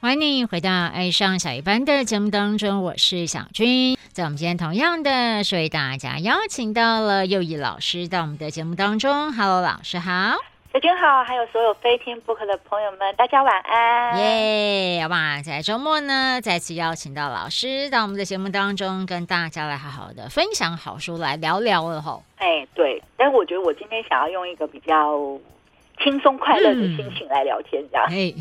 欢迎你回到《爱上小一班》的节目当中，我是小军。在我们今天同样的是为大家邀请到了又一老师到我们的节目当中。Hello，老师好。小军好，还有所有飞天 book 的朋友们，大家晚安。耶！哇，在周末呢，再次邀请到老师到我们的节目当中，跟大家来好好的分享好书，来聊聊了吼。哎，对，但是我觉得我今天想要用一个比较轻松快乐的心情来聊天，这样。哎，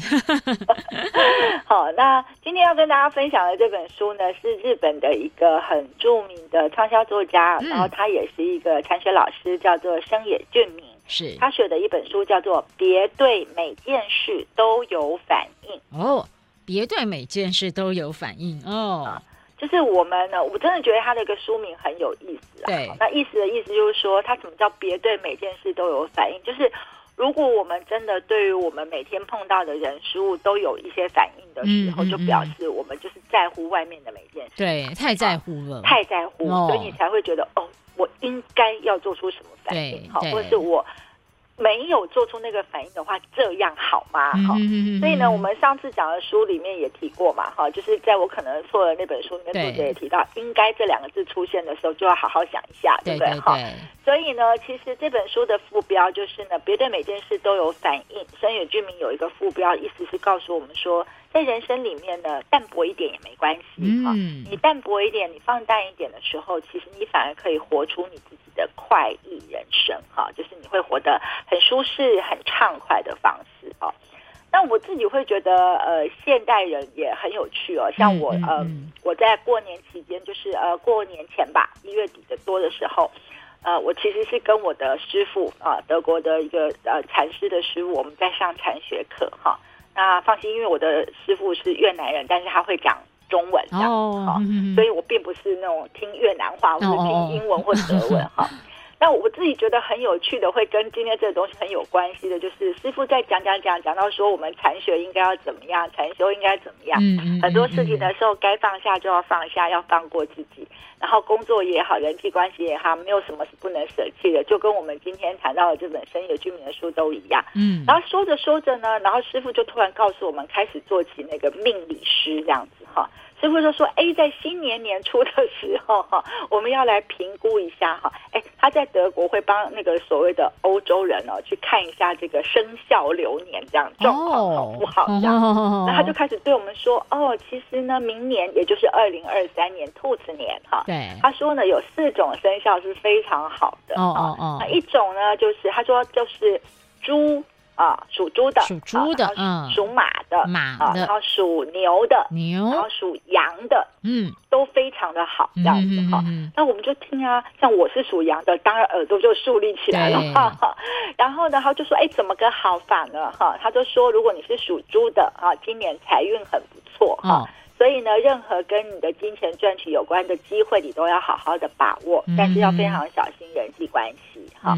好，那今天要跟大家分享的这本书呢，是日本的一个很著名的畅销作家，嗯、然后他也是一个禅学老师，叫做生野俊明。是他写的一本书，叫做《别对每件事都有反应》。哦，别对每件事都有反应哦。就是我们呢，我真的觉得他的一个书名很有意思啊。对，那意思的意思就是说，他怎么叫别对每件事都有反应？就是如果我们真的对于我们每天碰到的人事物都有一些反应的时候，嗯嗯嗯，就表示我们就是在乎外面的每件事。对，太在乎了，太在乎，哦，所以你才会觉得哦。我应该要做出什么反应？好，或者是我没有做出那个反应的话，这样好吗？好，所以呢，我们上次讲的书里面也提过嘛，哈，就是在我可能错的那本书里面，作者也提到，应该这两个字出现的时候，就要好好想一下，对不对？哈，所以呢，其实这本书的副标就是呢，别对每件事都有反应。深野居民有一个副标，意思是告诉我们说。在人生里面呢，淡薄一点也没关系哈。嗯、你淡薄一点，你放淡一点的时候，其实你反而可以活出你自己的快意人生哈。就是你会活得很舒适、很畅快的方式哦。那我自己会觉得，呃，现代人也很有趣哦。像我，呃，我在过年期间，就是呃，过年前吧，一月底的多的时候，呃，我其实是跟我的师傅啊，德国的一个呃禅师的师傅，我们在上禅学课哈。那放心，因为我的师傅是越南人，但是他会讲中文这样子哈，所以我并不是那种听越南话或者听英文或者德文哈。那我自己觉得很有趣的，会跟今天这个东西很有关系的，就是师傅在讲讲讲讲到说，我们禅学应该要怎么样，禅修应该怎么样。嗯嗯。很多事情的时候，该放下就要放下，要放过自己。然后工作也好，人际关系也好，没有什么是不能舍弃的，就跟我们今天谈到的这本深野居民的书都一样。嗯。然后说着说着呢，然后师傅就突然告诉我们，开始做起那个命理师这样子哈。师傅就说：“哎，在新年年初的时候，哈，我们要来评估一下，哈，哎，他在德国会帮那个所谓的欧洲人哦，去看一下这个生肖流年这样状况好不好？这样，那他就开始对我们说，哦，其实呢，明年也就是二零二三年兔子年，哈，对，他说呢，有四种生肖是非常好的，哦哦哦，那一种呢，就是他说就是猪。”啊，属猪的，属猪的，嗯，属马的，马的，然后属牛的，牛，然后属羊的，嗯，都非常的好，这样子哈。那我们就听啊，像我是属羊的，当然耳朵就竖立起来了哈。然后呢，他就说，哎，怎么个好法呢？哈，他就说，如果你是属猪的啊，今年财运很不错哈，所以呢，任何跟你的金钱赚取有关的机会，你都要好好的把握，但是要非常小心人际关系哈。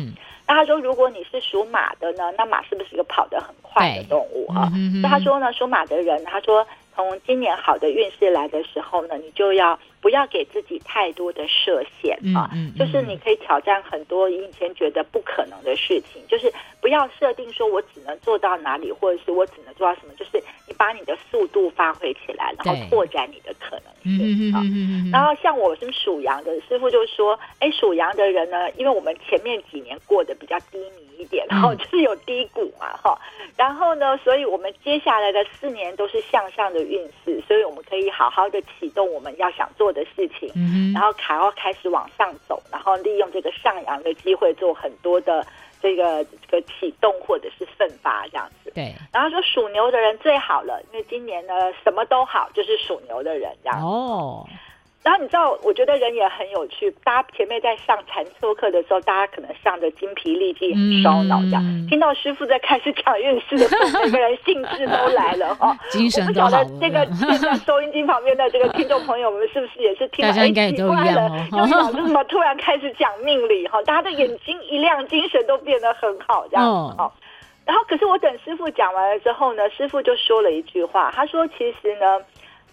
那他说，如果你是属马的呢，那马是不是一个跑得很快的动物啊？那他说呢，属马的人，他说从今年好的运势来的时候呢，你就要不要给自己太多的设限啊？就是你可以挑战很多以前觉得不可能的事情，就是不要设定说我只能做到哪里，或者是我只能做到什么，就是你把你的速度发挥起来，然后拓展你的可能性啊。然后像我是属羊的师傅就说，哎，属羊的人呢，因为我们前面几年过得比较低迷一点，然后就是有低谷嘛，哈，然后呢，所以我们接下来的四年都是向上的运势，所以我们可以好好的启动我们要想做的事情，然后卡要开始往上走，然后利用这个上扬的机会做很多的这个这个启动或者是奋发这样子。对，然后说属牛的人最好了，因为今年呢什么都好，就是属牛的人这样子。哦。然后你知道，我觉得人也很有趣。大家前面在上禅修课的时候，大家可能上的精疲力尽、很烧脑，这样、嗯、听到师傅在开始讲运势的时候，每个人兴致都来了哈，精神都好。我不晓得这个现在收音机旁边的这个听众朋友们，是不是也是听了很奇怪了？又老师怎么突然开始讲命理哈？大家的眼睛一亮，精神都变得很好，这样子哈。然后，可是我等师傅讲完了之后呢，师傅就说了一句话，他说：“其实呢。”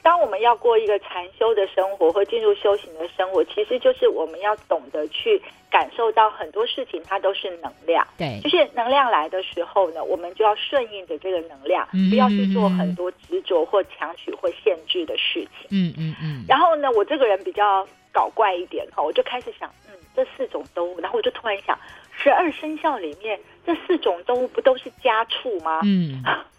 当我们要过一个禅修的生活或进入修行的生活，其实就是我们要懂得去感受到很多事情，它都是能量。对，就是能量来的时候呢，我们就要顺应着这个能量，嗯、不要去做很多执着或强取或限制的事情。嗯嗯嗯。然后呢，我这个人比较搞怪一点哈，我就开始想，嗯，这四种动物，然后我就突然想，十二生肖里面这四种动物不都是家畜吗？嗯。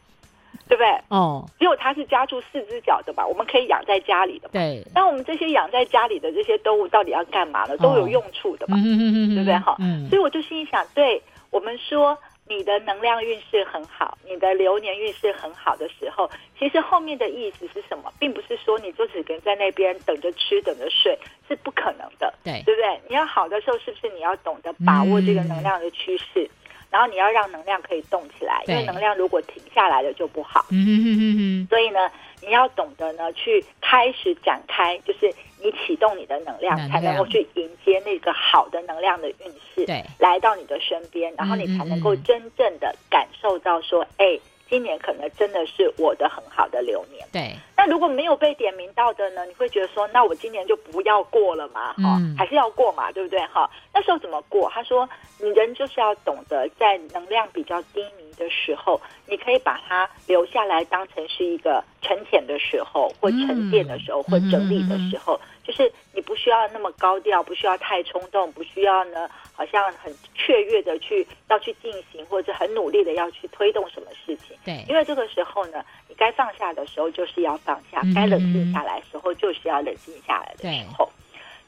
对不对？哦，只有它是家住四只脚的吧？我们可以养在家里的嘛。对。那我们这些养在家里的这些动物到底要干嘛呢？都有用处的嘛？嗯、对不对？哈、嗯。所以我就心里想，对我们说，你的能量运势很好，你的流年运势很好的时候，其实后面的意思是什么？并不是说你就只能在那边等着吃、等着睡，是不可能的。对，对不对？你要好的时候，是不是你要懂得把握这个能量的趋势？嗯然后你要让能量可以动起来，因为能量如果停下来了就不好。嗯嗯嗯嗯。所以呢，你要懂得呢去开始展开，就是你启动你的能量，能量才能够去迎接那个好的能量的运势，对，来到你的身边，然后你才能够真正的感受到说，哎。今年可能真的是我的很好的流年。对，那如果没有被点名到的呢？你会觉得说，那我今年就不要过了嘛？哈、嗯，还是要过嘛？对不对？哈，那时候怎么过？他说，你人就是要懂得在能量比较低迷的时候，你可以把它留下来，当成是一个沉潜的时候，或沉淀的时候，或整理的时候。就是你不需要那么高调，不需要太冲动，不需要呢，好像很雀跃的去要去进行，或者很努力的要去推动什么事情。对，因为这个时候呢，你该放下的时候就是要放下，嗯、该冷静下来的时候就是要冷静下来的时候。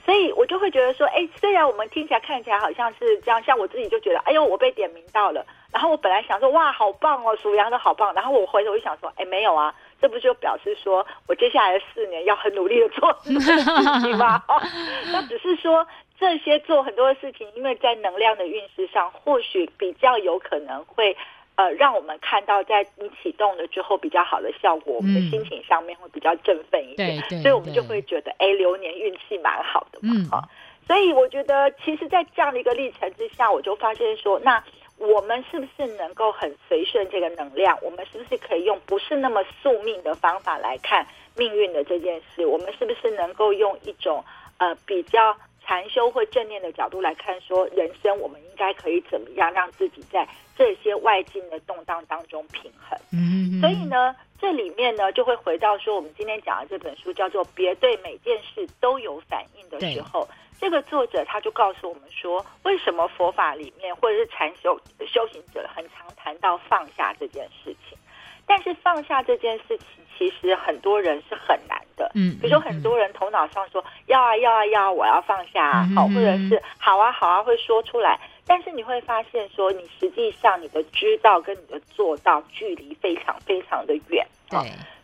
所以我就会觉得说，哎，虽然我们听起来看起来好像是这样，像我自己就觉得，哎呦，我被点名到了。然后我本来想说，哇，好棒哦，属羊的好棒。然后我回头就想说，哎，没有啊。这不就表示说我接下来的四年要很努力的做很多事情吗？那只是说这些做很多的事情，因为在能量的运势上，或许比较有可能会呃让我们看到，在你启动了之后比较好的效果，我们的心情上面会比较振奋一点，对，所以我们就会觉得，哎，流年运气蛮好的嘛，哈、嗯。所以我觉得，其实，在这样的一个历程之下，我就发现说，那。我们是不是能够很随顺这个能量？我们是不是可以用不是那么宿命的方法来看命运的这件事？我们是不是能够用一种呃比较禅修或正念的角度来看，说人生我们应该可以怎么样让自己在这些外境的动荡当中平衡？嗯，所以呢，这里面呢就会回到说，我们今天讲的这本书叫做《别对每件事都有反应》的时候。这个作者他就告诉我们说，为什么佛法里面或者是禅修修行者很常谈到放下这件事情，但是放下这件事情其实很多人是很难的。嗯，比如说很多人头脑上说要啊要啊要啊，我要放下啊，好，或者是好啊好啊会说出来，但是你会发现说，你实际上你的知道跟你的做到距离非常非常的远。对，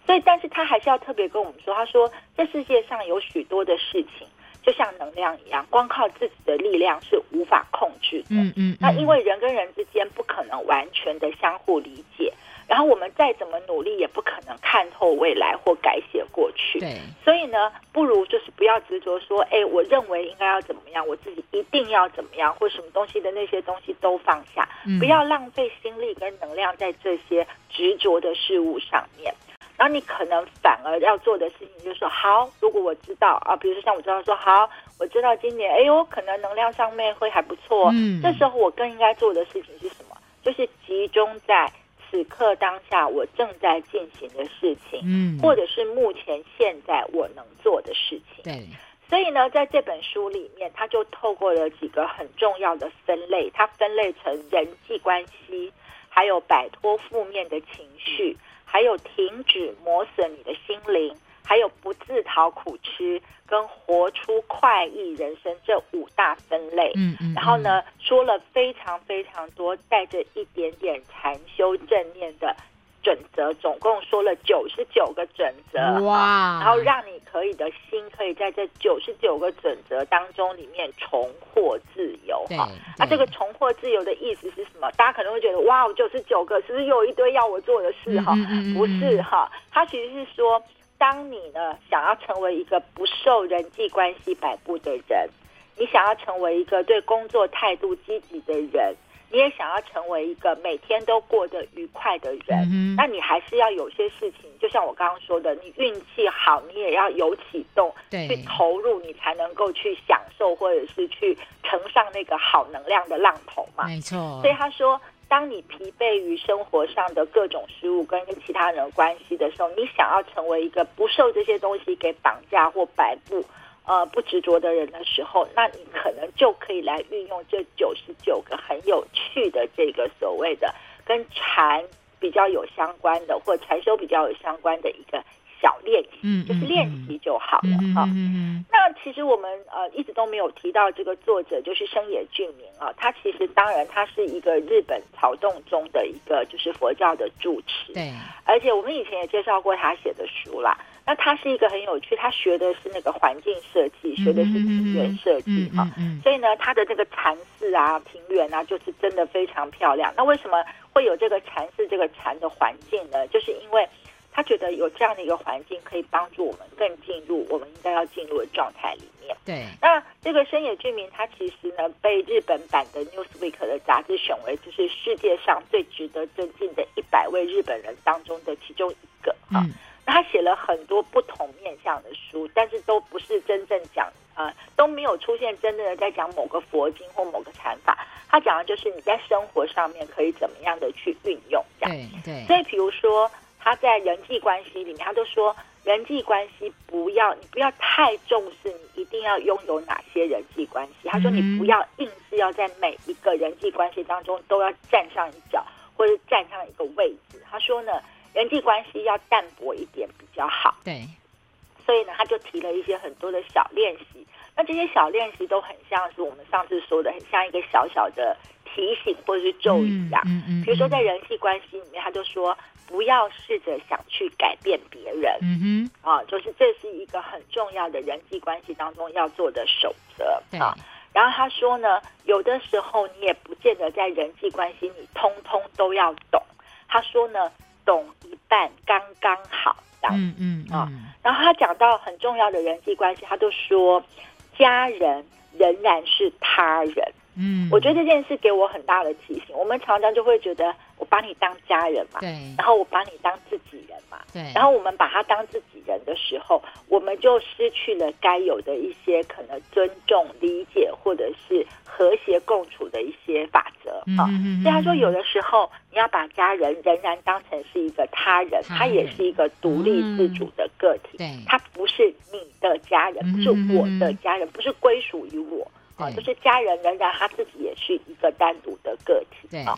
所以但是他还是要特别跟我们说，他说这世界上有许多的事情。就像能量一样，光靠自己的力量是无法控制的。嗯嗯，嗯。那因为人跟人之间不可能完全的相互理解，然后我们再怎么努力，也不可能看透未来或改写过去。对。所以呢，不如就是不要执着说，哎，我认为应该要怎么样，我自己一定要怎么样，或什么东西的那些东西都放下，嗯、不要浪费心力跟能量在这些执着的事物上面。然后你可能反而要做的事情就是说，好，如果我知道啊，比如说像我知道说，好，我知道今年，哎呦，可能能量上面会还不错。嗯，这时候我更应该做的事情是什么？就是集中在此刻当下我正在进行的事情，嗯，或者是目前现在我能做的事情。对，所以呢，在这本书里面，他就透过了几个很重要的分类，它分类成人际关系，还有摆脱负面的情绪。还有停止磨损你的心灵，还有不自讨苦吃，跟活出快意人生这五大分类。嗯嗯。然后呢，说了非常非常多，带着一点点禅修正念的。准则总共说了九十九个准则，哇！然后让你可以的心可以在这九十九个准则当中里面重获自由哈。那这个重获自由的意思是什么？大家可能会觉得哇，九十九个是不是又有一堆要我做的事哈？不是哈，它其实是说，当你呢想要成为一个不受人际关系摆布的人，你想要成为一个对工作态度积极的人。你也想要成为一个每天都过得愉快的人，嗯、那你还是要有些事情，就像我刚刚说的，你运气好，你也要有启动，对，去投入，你才能够去享受，或者是去乘上那个好能量的浪头嘛。没错。所以他说，当你疲惫于生活上的各种失误跟跟其他人的关系的时候，你想要成为一个不受这些东西给绑架或摆布。呃，不执着的人的时候，那你可能就可以来运用这九十九个很有趣的这个所谓的跟禅比较有相关的，或禅修比较有相关的一个小练习，嗯，就是练习就好了哈嗯嗯。那其实我们呃一直都没有提到这个作者，就是生野俊明啊，他其实当然他是一个日本曹洞宗的一个就是佛教的住持，对，而且我们以前也介绍过他写的书啦。那他是一个很有趣，他学的是那个环境设计，学的是庭园设计哈，所以呢，他的这个禅寺啊、庭园啊，就是真的非常漂亮。那为什么会有这个禅寺、这个禅的环境呢？就是因为他觉得有这样的一个环境，可以帮助我们更进入我们应该要进入的状态里面。对。那这个深野俊明，他其实呢，被日本版的 Newsweek 的杂志选为就是世界上最值得尊敬的一百位日本人当中的其中一个啊。嗯他写了很多不同面向的书，但是都不是真正讲，呃，都没有出现真正的在讲某个佛经或某个禅法。他讲的就是你在生活上面可以怎么样的去运用，这样。对对。所以，比如说他在人际关系里面，他都说人际关系不要你不要太重视，你一定要拥有哪些人际关系。他说你不要硬是要在每一个人际关系当中都要站上一脚，或者站上一个位置。他说呢。人际关系要淡薄一点比较好。对，所以呢，他就提了一些很多的小练习。那这些小练习都很像是我们上次说的，很像一个小小的提醒或者是咒语一样。嗯嗯。比如说在人际关系里面，他就说不要试着想去改变别人。嗯哼。啊，就是这是一个很重要的人际关系当中要做的守则。啊，然后他说呢，有的时候你也不见得在人际关系你通通都要懂。他说呢。懂一半刚刚好，这样子，嗯嗯啊。然后他讲到很重要的人际关系，他就说家人仍然是他人。嗯，我觉得这件事给我很大的提醒。我们常常就会觉得我把你当家人嘛，对，然后我把你当自己人嘛，对，然后我们把他当自己人的时候，我们就失去了该有的一些可能尊重、理解或者是和谐共处的一些法则啊。所以他说，有的时候你要把家人仍然当成是一个他人，他也是一个独立自主的个体，对，他不是你的家人，不是我的家人，不是归属于我。啊，就是家人仍然他自己也是一个单独的个体。啊，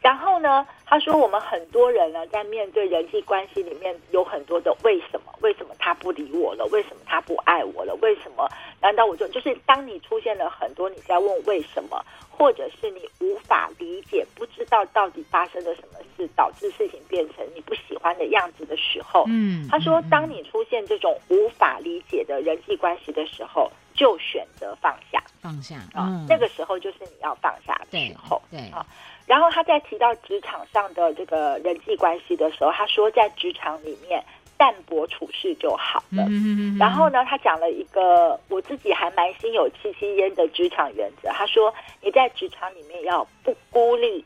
然后呢，他说我们很多人呢，在面对人际关系里面有很多的为什么？为什么他不理我了？为什么他不爱我了？为什么？难道我就就是当你出现了很多你在问为什么，或者是你无法理解，不知道到底发生了什么事，导致事情变成你不喜欢的样子的时候，嗯，他说，当你出现这种无法理解的人际关系的时候，就选择放下。放下啊，嗯、那个时候就是你要放下的时候。对，对啊，然后他在提到职场上的这个人际关系的时候，他说在职场里面淡泊处事就好了。嗯嗯嗯。然后呢，他讲了一个我自己还蛮心有戚戚焉的职场原则。他说你在职场里面要不孤立，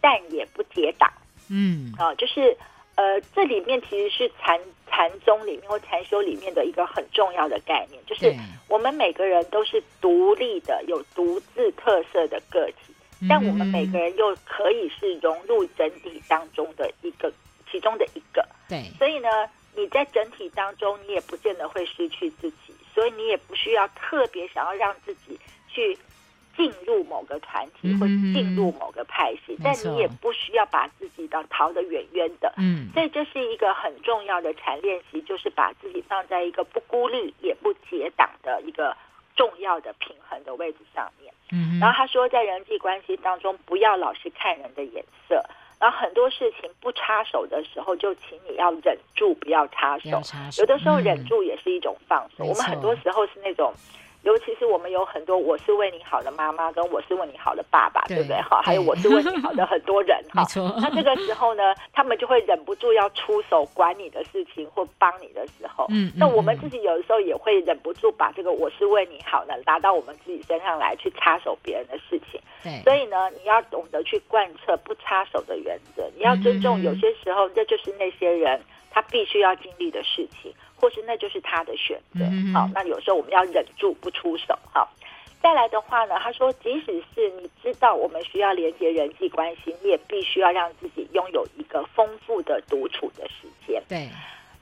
但也不结党。嗯啊，就是呃，这里面其实是禅。禅宗里面或禅修里面的一个很重要的概念，就是我们每个人都是独立的、有独自特色的个体，但我们每个人又可以是融入整体当中的在整体当中，你也不见得会失去自己，所以你也不需要特别想要让自己去。进入某个团体或进入某个派系，嗯、但你也不需要把自己的逃得远远的。嗯，所以这是一个很重要的禅练习，就是把自己放在一个不孤立也不结党的一个重要的平衡的位置上面。嗯，然后他说，在人际关系当中，不要老是看人的眼色，然后很多事情不插手的时候，就请你要忍住，不要插手。有的时候忍住也是一种放松。我们很多时候是那种。尤其是我们有很多我是为你好的妈妈，跟我是为你好的爸爸，对，对不对？哈，还有我是为你好的很多人哈。那这个时候呢，他们就会忍不住要出手管你的事情或帮你的时候，嗯，那我们自己有的时候也会忍不住把这个我是为你好的拿到我们自己身上来去插手别人的事情。对，所以呢，你要懂得去贯彻不插手的原则，你要尊重有些时候这就是那些人他必须要经历的事情。或是那就是他的选择，好，那有时候我们要忍住不出手，好。再来的话呢，他说，即使是你知道我们需要连接人际关系，你也必须要让自己拥有一个丰富的独处的时间。对。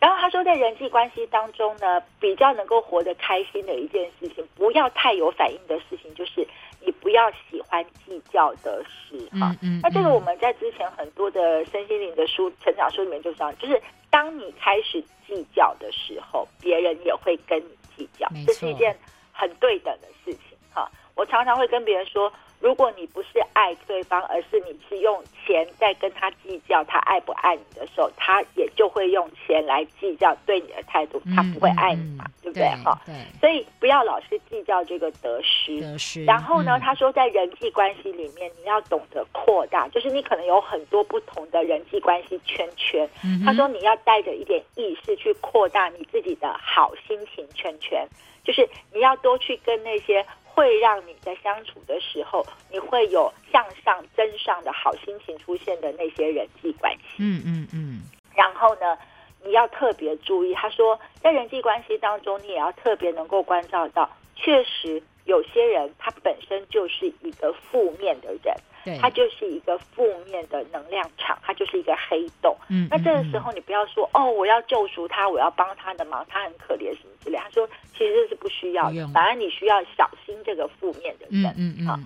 然后他说，在人际关系当中呢，比较能够活得开心的一件事情，不要太有反应的事情，就是你不要喜欢计较的事。哈、嗯嗯嗯，那这个我们在之前很多的身心灵的书、成长书里面就讲，就是当你开始。计较的时候，别人也会跟你计较，这是一件很对等的事情哈。我常常会跟别人说，如果你不是爱对方，而是你是用钱在跟他计较他爱不爱你的时候，他也就会用钱来计较对你的态度，他不会爱你嘛，嗯、对不对哈？对。所以不要老是计较这个得失。得失。然后呢，嗯、他说在人际关系里面，你要懂得扩大，就是你可能有很多不同的人际关系圈圈。嗯、他说你要带着一点意识去扩大你自己的好心情圈圈，就是你要多去跟那些。会让你在相处的时候，你会有向上、增上的好心情出现的那些人际关系。嗯嗯嗯。然后呢，你要特别注意，他说，在人际关系当中，你也要特别能够关照到，确实有些人他本身就是一个负面的人。他就是一个负面的能量场，它就是一个黑洞。嗯，那这个时候你不要说哦，我要救赎他，我要帮他的忙，他很可怜什么之类。他说其实这是不需要的，反而你需要小心这个负面的人。嗯嗯，好，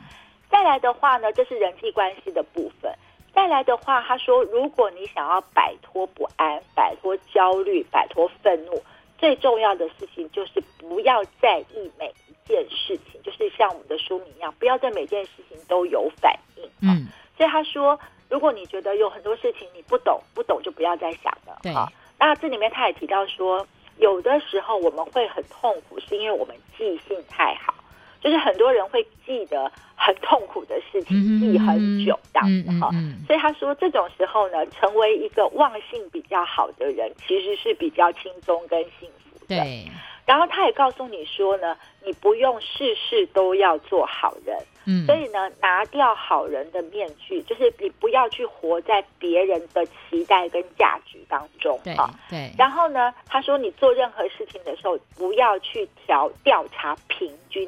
再来的话呢，这是人际关系的部分。再来的话，他说，如果你想要摆脱不安、摆脱焦虑、摆脱愤怒，最重要的事情就是不要在意每一件事情，就是像我们的书名一样，不要对每件事情都有反应。嗯，所以他说，如果你觉得有很多事情你不懂，不懂就不要再想了。对，好，那这里面他也提到说，有的时候我们会很痛苦，是因为我们记性太好，就是很多人会记得很痛苦的事情，记很久这样子哈。所以他说，这种时候呢，成为一个忘性比较好的人，其实是比较轻松跟幸福的。对。然后他也告诉你说呢，你不用事事都要做好人，嗯，所以呢，拿掉好人的面具，就是你不要去活在别人的期待跟价值当中，对对。然后呢，他说你做任何事情的时候，不要去调调查平均。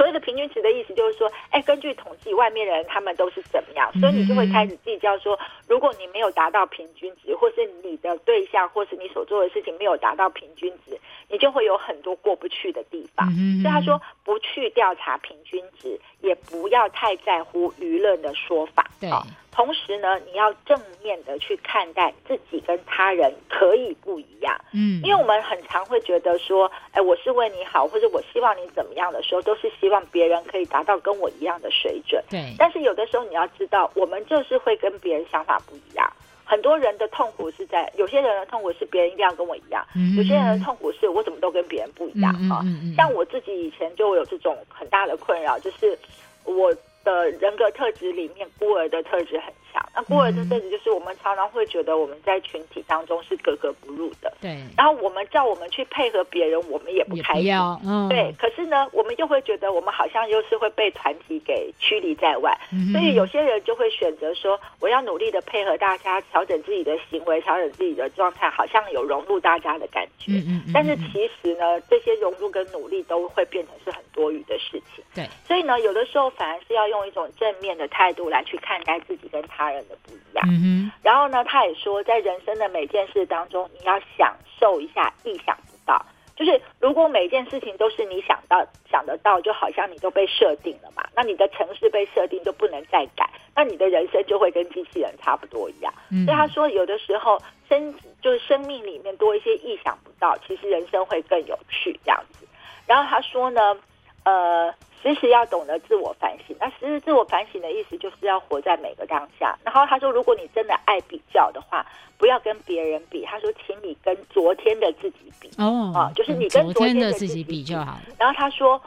所谓的平均值的意思就是说，哎，根据统计，外面的人他们都是怎么样，所以你就会开始计较说，如果你没有达到平均值，或是你的对象，或是你所做的事情没有达到平均值，你就会有很多过不去的地方。所以他说，不去调查平均值，也不要太在乎舆论的说法。对。同时呢，你要正面的去看待自己跟他人可以不一样，嗯，因为我们很常会觉得说，哎，我是为你好，或者我希望你怎么样的时候，都是希望别人可以达到跟我一样的水准，对。但是有的时候你要知道，我们就是会跟别人想法不一样。很多人的痛苦是在，有些人的痛苦是别人一定要跟我一样，嗯，有些人的痛苦是我怎么都跟别人不一样哈，嗯嗯嗯。像我自己以前就有这种很大的困扰，就是我。的人格特质里面，孤儿的特质很强。那过了这阵子就是，我们常常会觉得我们在群体当中是格格不入的。对。然后我们叫我们去配合别人，我们也不开心。嗯。对。可是呢，我们又会觉得我们好像又是会被团体给驱离在外。嗯。所以有些人就会选择说，我要努力的配合大家，调整自己的行为，调整自己的状态，好像有融入大家的感觉。嗯嗯。但是其实呢，这些融入跟努力都会变成是很多余的事情。对。所以呢，有的时候反而是要。用一种正面的态度来去看待自己跟他人的不一样。嗯，然后呢，他也说，在人生的每件事当中，你要享受一下意想不到。就是如果每件事情都是你想到想得到，就好像你都被设定了嘛，那你的城市被设定就不能再改，那你的人生就会跟机器人差不多一样。嗯，所以他说，有的时候生就是生命里面多一些意想不到，其实人生会更有趣这样子。然后他说呢，呃。时时要懂得自我反省，那时时自我反省的意思就是要活在每个当下。然后他说，如果你真的爱比较的话，不要跟别人比。他说，请你跟昨天的自己比。哦，啊，就是你跟昨天的自己比就好。然后他说，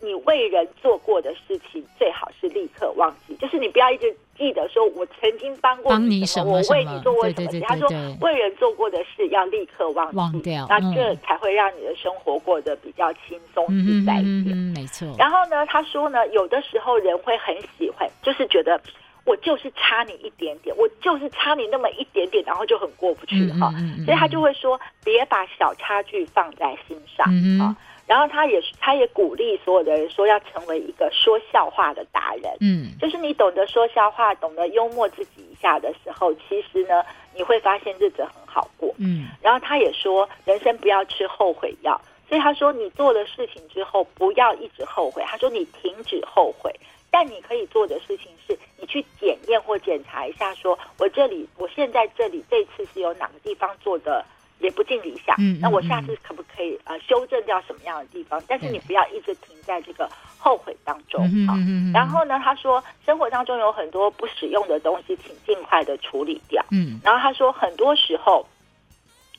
你为人做过的事情，最好是立刻忘记，就是你不要一直记得说我曾经帮过你什么，我为你做过什么。他说为人做过的事要立刻忘记，忘掉，那这才会让你的生活过得比较轻松自在一点。嗯，没错。然后呢，他说呢，有的时候人会很喜欢，就是觉得。我就是差你一点点，我就是差你那么一点点，然后就很过不去哈，嗯嗯嗯嗯、所以他就会说，别把小差距放在心上啊。然后他也他也鼓励所有的人说，要成为一个说笑话的达人。嗯，就是你懂得说笑话，懂得幽默自己一下的时候，其实呢，你会发现日子很好过。嗯，然后他也说，人生不要吃后悔药，所以他说，你做了事情之后，不要一直后悔。他说，你停止后悔。但你可以做的事情是，你去检验或检查一下，说我这里，我现在这里这次是有哪个地方做的也不尽理想，嗯，那我下次可不可以呃修正掉什么样的地方？但是你不要一直停在这个后悔当中啊。然后呢，他说生活当中有很多不使用的东西，请尽快的处理掉。嗯，然后他说很多时候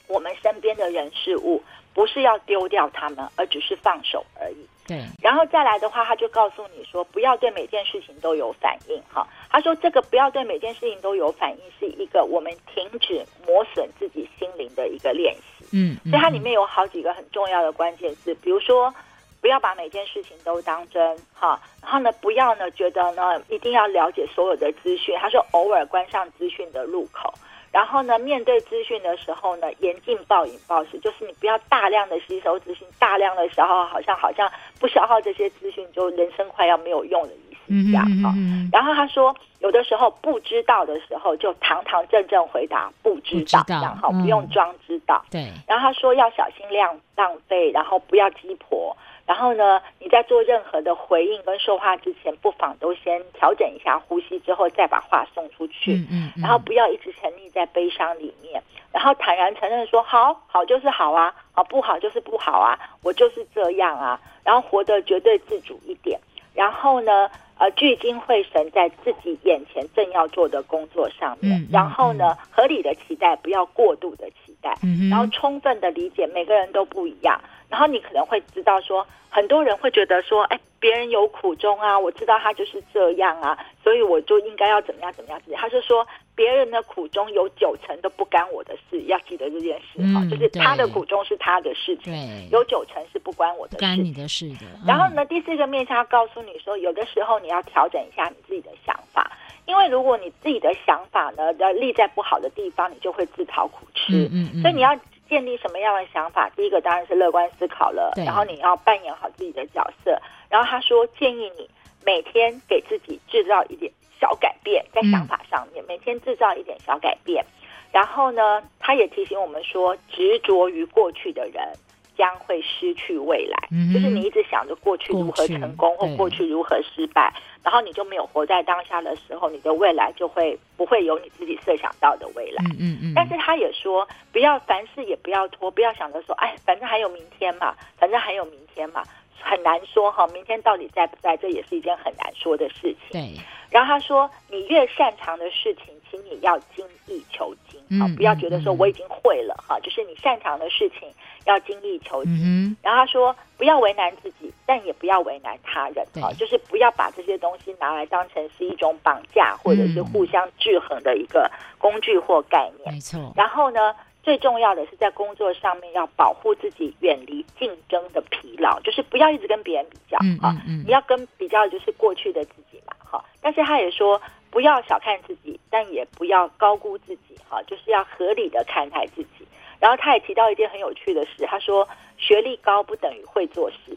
我们身边的人事物不是要丢掉他们，而只是放手而已。对，然后再来的话，他就告诉你说，不要对每件事情都有反应。哈，他说这个不要对每件事情都有反应，是一个我们停止磨损自己心灵的一个练习。嗯，所以它里面有好几个很重要的关键字，比如说不要把每件事情都当真。哈，然后呢，不要呢觉得呢一定要了解所有的资讯。他说偶尔关上资讯的入口。然后呢，面对资讯的时候呢，严禁暴饮暴食，就是你不要大量的吸收资讯，大量的消耗，好像好像不消耗这些资讯，就人生快要没有用的意思一样哈。然后他说，有的时候不知道的时候，就堂堂正正回答不知道，这样哈，不用装知道。对。然后他说要小心量浪费，然后不要鸡婆。然后呢，你在做任何的回应跟说话之前，不妨都先调整一下呼吸，之后再把话送出去。嗯嗯嗯。然后不要一直沉溺在悲伤里面，然后坦然承认说好，好就是好啊，好不好就是不好啊，我就是这样啊。然后活得绝对自主一点。然后呢，呃，聚精会神在自己眼前正要做的工作上面。然后呢，合理的期待，不要过度的期待。然后充分的理解每个人都不一样。然后你可能会知道说，很多人会觉得说，哎，别人有苦衷啊，我知道他就是这样啊，所以我就应该要怎么样怎么样。他就说，别人的苦衷有九成都不干我的事，要记得这件事哈，嗯、就是他的苦衷是他的事情，对有九成是不关我的事，干你的事的。嗯、然后呢，第四个面向要告诉你说，有的时候你要调整一下你自己的想法，因为如果你自己的想法呢，要立在不好的地方，你就会自讨苦吃。嗯嗯嗯，所以你要。建立什么样的想法？第一个当然是乐观思考了，对然后你要扮演好自己的角色。然后他说，建议你每天给自己制造一点小改变，在想法上面，嗯、每天制造一点小改变。然后呢，他也提醒我们说，执着于过去的人。将会失去未来，就是你一直想着过去如何成功或过去如何失败，然后你就没有活在当下的时候，你的未来就会不会有你自己设想到的未来。嗯嗯，嗯但是他也说，不要凡事也不要拖，不要想着说，哎，反正还有明天嘛，反正还有明天嘛，很难说哈，明天到底在不在，这也是一件很难说的事情。对。然后他说，你越擅长的事情，请你要精益求精啊，不要觉得说我已经会了哈，就是你擅长的事情。要精益求精，嗯、然后他说不要为难自己，但也不要为难他人，好对，就是不要把这些东西拿来当成是一种绑架或者是互相制衡的一个工具或概念。没错。然后呢，最重要的是在工作上面要保护自己，远离竞争的疲劳，就是不要一直跟别人比较，嗯嗯嗯，你要跟比较就是过去的自己嘛，哈。但是他也说不要小看自己，但也不要高估自己，哈，就是要合理的看待自己。然后他也提到一件很有趣的事，他说学历高不等于会做事，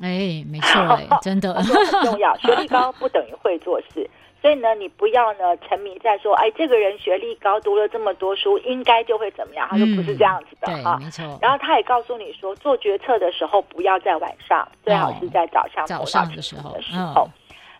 哎，没错，哎，真的 很重要。学历高不等于会做事，所以呢，你不要呢沉迷在说，哎，这个人学历高，读了这么多书，应该就会怎么样？他说不是这样子的哈，没错。然后他也告诉你说，做决策的时候不要在晚上，最好是在早上早上的时候的时候。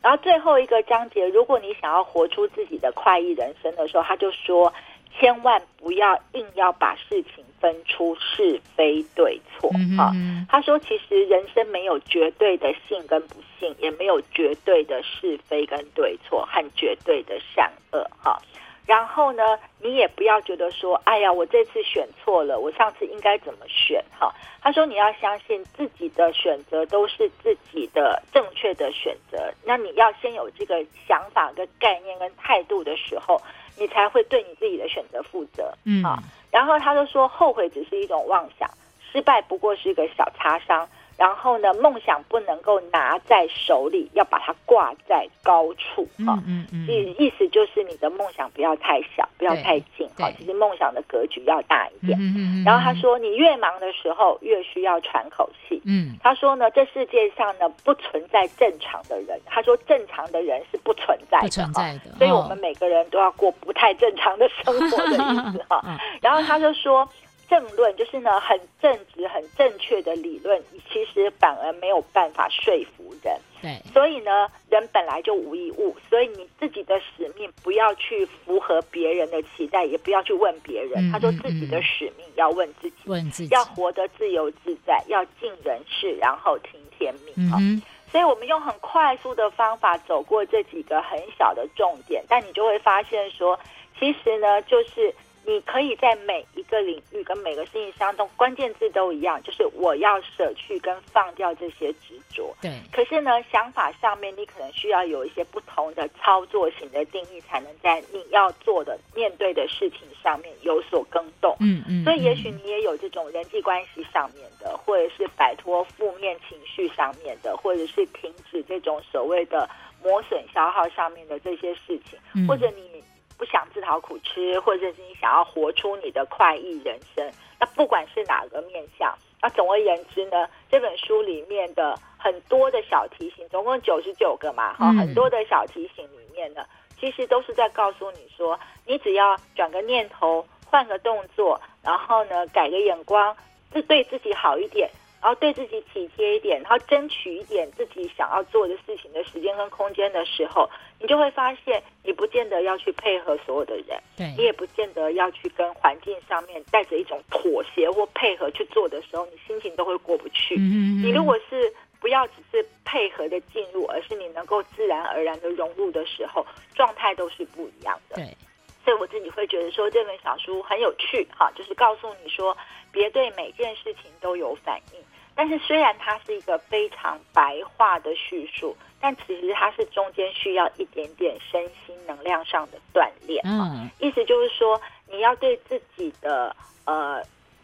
然后最后一个章节，如果你想要活出自己的快意人生的时候，他就说。千万不要硬要把事情分出是非对错哈。他说，其实人生没有绝对的幸跟不幸，也没有绝对的是非跟对错和绝对的善恶哈。然后呢，你也不要觉得说，哎呀，我这次选错了，我上次应该怎么选？哈，他说你要相信自己的选择都是自己的正确的选择。那你要先有这个想法、跟概念、跟态度的时候，你才会对你自己的选择负责。嗯，啊，然后他就说，后悔只是一种妄想，失败不过是一个小擦伤。然后呢，梦想不能够拿在手里，要把它挂在高处哈。嗯嗯，意意思就是你的梦想不要太小，不要太近哈。其实梦想的格局要大一点。嗯嗯。然后他说，你越忙的时候越需要喘口气。嗯。他说呢，这世界上呢不存在正常的人。他说正常的人是不存在的。不存在的。所以我们每个人都要过不太正常的生活的意思哈。然后他就说。正论就是呢，很正直、很正确的理论，其实反而没有办法说服人。对，所以呢，人本来就无一物，所以你自己的使命不要去符合别人的期待，也不要去问别人。嗯、他说自己的使命要问自己，问自己要活得自由自在，要尽人事，然后听天命。嗯，所以我们用很快速的方法走过这几个很小的重点，但你就会发现说，其实呢，就是。你可以在每一个领域跟每个事情当中，关键字都一样，就是我要舍去跟放掉这些执着。对。可是呢，想法上面你可能需要有一些不同的操作型的定义，才能在你要做的面对的事情上面有所更动。嗯嗯。所以，也许你也有这种人际关系上面的，或者是摆脱负面情绪上面的，或者是停止这种所谓的磨损消耗上面的这些事情，嗯、或者你。不想自讨苦吃，或者是你想要活出你的快意人生，那不管是哪个面向，那总而言之呢，这本书里面的很多的小提醒，总共九十九个嘛，哈，很多的小提醒里面呢，其实都是在告诉你说，你只要转个念头，换个动作，然后呢，改个眼光，是对自己好一点。然后对自己体贴一点，然后争取一点自己想要做的事情的时间跟空间的时候，你就会发现，你不见得要去配合所有的人，对，你也不见得要去跟环境上面带着一种妥协或配合去做的时候，你心情都会过不去。嗯，你如果是不要只是配合的进入，而是你能够自然而然的融入的时候，状态都是不一样的。对，所以我自己会觉得说这本小书很有趣，哈，就是告诉你说，别对每件事情都有反应。但是虽然它是一个非常白话的叙述，但其实它是中间需要一点点身心能量上的锻炼。嗯，意思就是说，你要对自己的呃。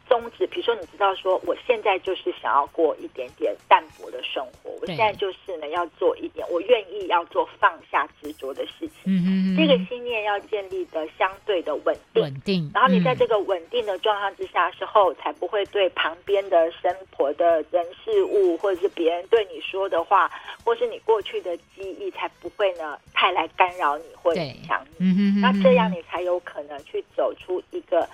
宗旨，比如说，你知道说，我现在就是想要过一点点淡泊的生活，我现在就是呢要做一点，我愿意要做放下执着的事情。嗯嗯，这个心念要建立的相对的稳定，稳定。然后你在这个稳定的状况之下之后，才不会对旁边的生活的人事物，或者是别人对你说的话，或是你过去的记忆，才不会呢太来干扰你或影响你。嗯嗯，那这样你才有可能去走出一个。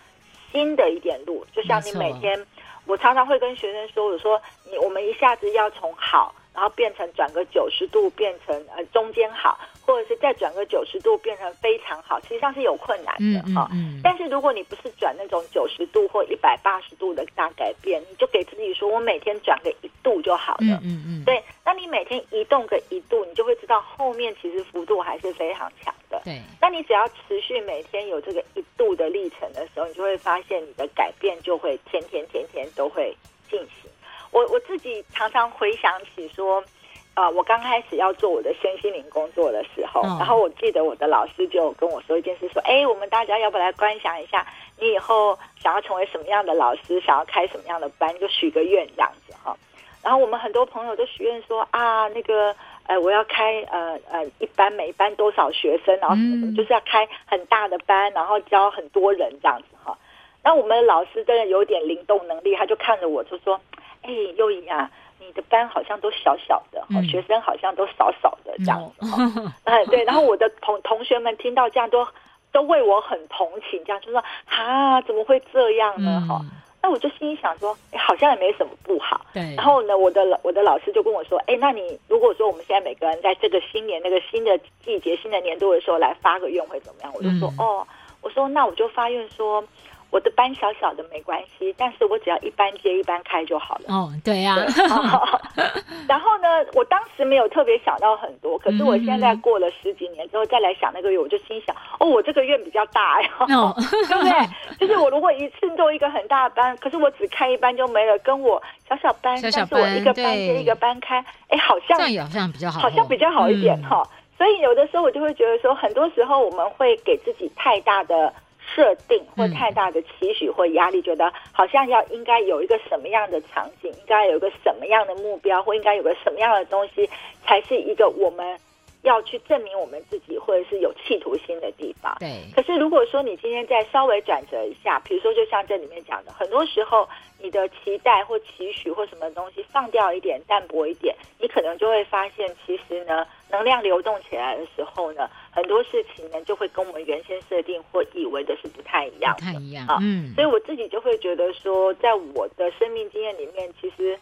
新的一点路，就像你每天，我常常会跟学生说，我说你我们一下子要从好，然后变成转个九十度，变成呃中间好，或者是再转个九十度变成非常好，实际上是有困难的哈、嗯嗯嗯。但是如果你不是转那种九十度或一百八十度的大改变，你就给自己说我每天转个一度就好了。嗯嗯，嗯。对，那你每天移动个一度，你就会知道后面其实幅度还是非常强的。对。那你只要持续每天有这个一度的历程的时候，你就会发现你的改变就会天天天天都会进行。我我自己常常回想起说。啊、呃，我刚开始要做我的身心灵工作的时候，嗯，然后我记得我的老师就跟我说一件事，说：“哎，我们大家要不来观想一下，你以后想要成为什么样的老师，想要开什么样的班，就许个愿这样子哈。”然后我们很多朋友都许愿说：“啊，那个呃，我要开呃呃一班，每一班多少学生，然后什么什么，就是要开很大的班，然后教很多人这样子哈。”那我们的老师真的有点灵动能力，他就看着我就说：“哎，幼仪啊。”你的班好像都小小的，嗯、学生好像都少少的这样子，对。然后我的同同学们听到这样都都为我很同情，这样就说啊，怎么会这样呢？哈、嗯，那我就心里想说，哎，好像也没什么不好。对。然后呢，我的我的老师就跟我说，哎，那你如果说我们现在每个人在这个新年那个新的季节、新的年度的时候来发个愿会怎么样？我就说，嗯、哦，我说那我就发愿说。我的班小小的没关系，但是我只要一班接一班开就好了。哦，对呀、啊。然后呢，我当时没有特别想到很多，可是我现在过了十几年之后再来想那个月，我就心想，哦，我这个月比较大呀，哦、对不对？就是我如果一次做一个很大的班，可是我只开一班就没了，跟我小小班，小小班但是我一个班接一个班开，哎，好像这样好像比较好，好像比较好一点哈、嗯。所以有的时候我就会觉得说，很多时候我们会给自己太大的。设定或太大的期许或压力，觉得好像要应该有一个什么样的场景，应该有一个什么样的目标，或应该有个什么样的东西，才是一个我们要去证明我们自己，或者是有企图心的地方。对。可是如果说你今天再稍微转折一下，比如说就像这里面讲的，很多时候你的期待或期许或什么东西放掉一点，淡薄一点，你可能就会发现，其实呢，能量流动起来的时候呢。很多事情呢，就会跟我们原先设定或以为的是不太一样的，不太一样啊。嗯，所以我自己就会觉得说，在我的生命经验里面，其实。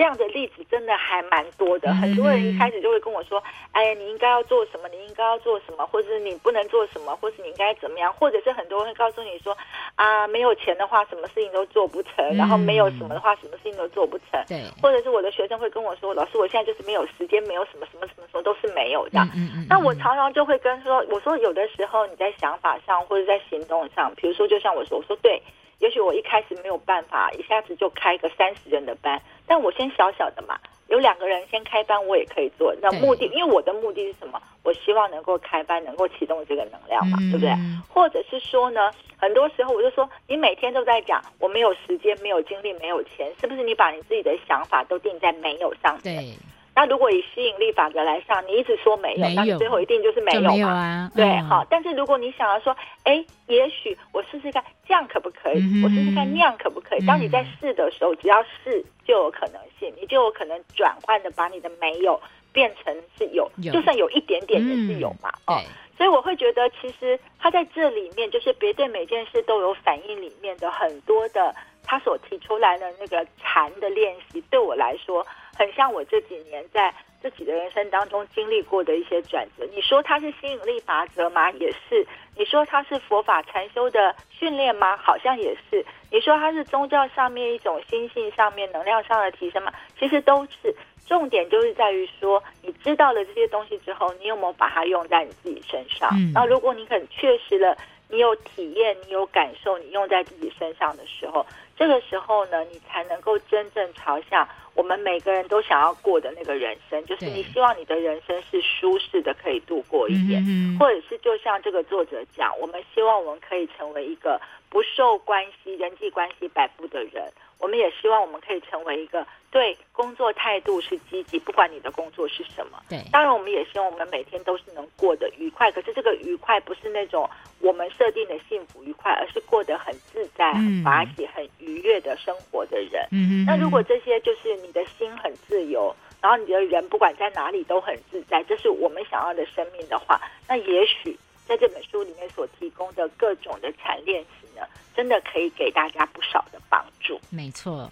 这样的例子真的还蛮多的，很多人一开始就会跟我说：“哎呀，你应该要做什么？你应该要做什么？或者是你不能做什么？或是你应该怎么样？或者是很多人会告诉你说：啊，没有钱的话，什么事情都做不成；然后没有什么的话，什么事情都做不成。对，或者是我的学生会跟我说：老师，我现在就是没有时间，没有什么什么什么什么都是没有这样。那我常常就会跟说：我说有的时候你在想法上或者在行动上，比如说就像我说，我说对。”也许我一开始没有办法一下子就开个三十人的班，但我先小小的嘛，有两个人先开班，我也可以做。那目的，因为我的目的是什么？我希望能够开班，能够启动这个能量嘛，对不对？或者是说呢，很多时候我就说，你每天都在讲我没有时间、没有精力、没有钱，是不是？你把你自己的想法都定在没有上面。对。那如果以吸引力法则来上，你一直说没有，那你最后一定就是没有嘛？有啊、对，嗯、好。但是如果你想要说，哎，也许我试试看，这样可不可以？嗯、我试试看那样可不可以？当你在试的时候，只要试就有可能性，你就有可能转换的把你的没有变成是有，有就算有一点点也是有嘛。嗯、哦，所以我会觉得，其实他在这里面就是别对每件事都有反应里面的很多的他所提出来的那个禅的练习，对我来说。很像我这几年在自己的人生当中经历过的一些转折。你说它是吸引力法则吗？也是。你说它是佛法禅修的训练吗？好像也是。你说它是宗教上面一种心性上面能量上的提升吗？其实都是。重点就是在于说，你知道了这些东西之后，你有没有把它用在你自己身上？嗯。那，如果你很确实了，你有体验，你有感受，你用在自己身上的时候，这个时候呢，你才能够真正朝向我们每个人都想要过的那个人生，就是你希望你的人生是舒适的，可以度过一点，或者是就像这个作者讲，我们希望我们可以成为一个不受关系、人际关系摆布的人。我们也希望我们可以成为一个对工作态度是积极，不管你的工作是什么。对，当然我们也希望我们每天都是能过得愉快。可是这个愉快不是那种我们设定的幸福愉快，而是过得很自在、很法喜、很愉悦的生活的人。嗯，那如果这些就是你的心很自由，然后你的人不管在哪里都很自在，这是我们想要的生命的话，那也许在这本书里面所提供的各种的产练习呢，真的可以给大家不少的帮助。没错，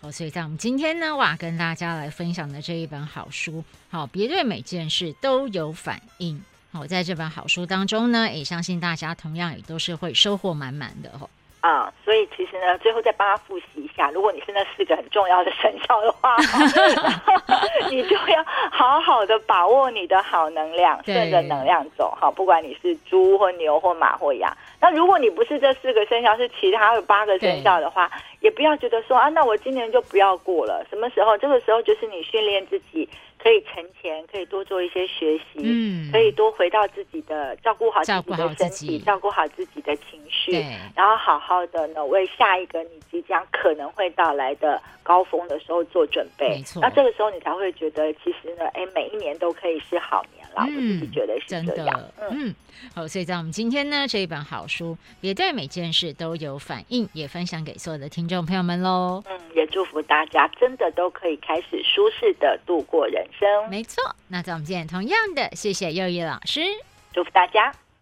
好，所以在我们今天呢，我要，跟大家来分享的这一本好书，好，别对每件事都有反应。好，在这本好书当中呢，也相信大家同样也都是会收获满满的。啊，所以其实呢，最后再帮他复习一下，如果你是那四个很重要的生肖的话，你就要好好的把握你的好能量，顺着能量走。好，不管你是猪或牛或马或羊。那如果你不是这四个生肖，是其他的八个生肖的话，也不要觉得说啊，那我今年就不要过了。什么时候？这个时候就是你训练自己。可以存钱，可以多做一些学习，嗯，可以多回到自己的照顾好自己的身体，照顾好自己的情绪，然后好好的呢为下一个你即将可能会到来的高峰的时候做准备。没错，那这个时候你才会觉得，其实呢，哎，每一年都可以是好年了。嗯，我自己觉得是这样。真的，嗯，好，所以在我们今天呢这一本好书，也对每件事都有反应，也分享给所有的听众朋友们喽。嗯，也祝福大家真的都可以开始舒适的度过人生。没错，那在我们今天同样的，谢谢又一老师，祝福大家。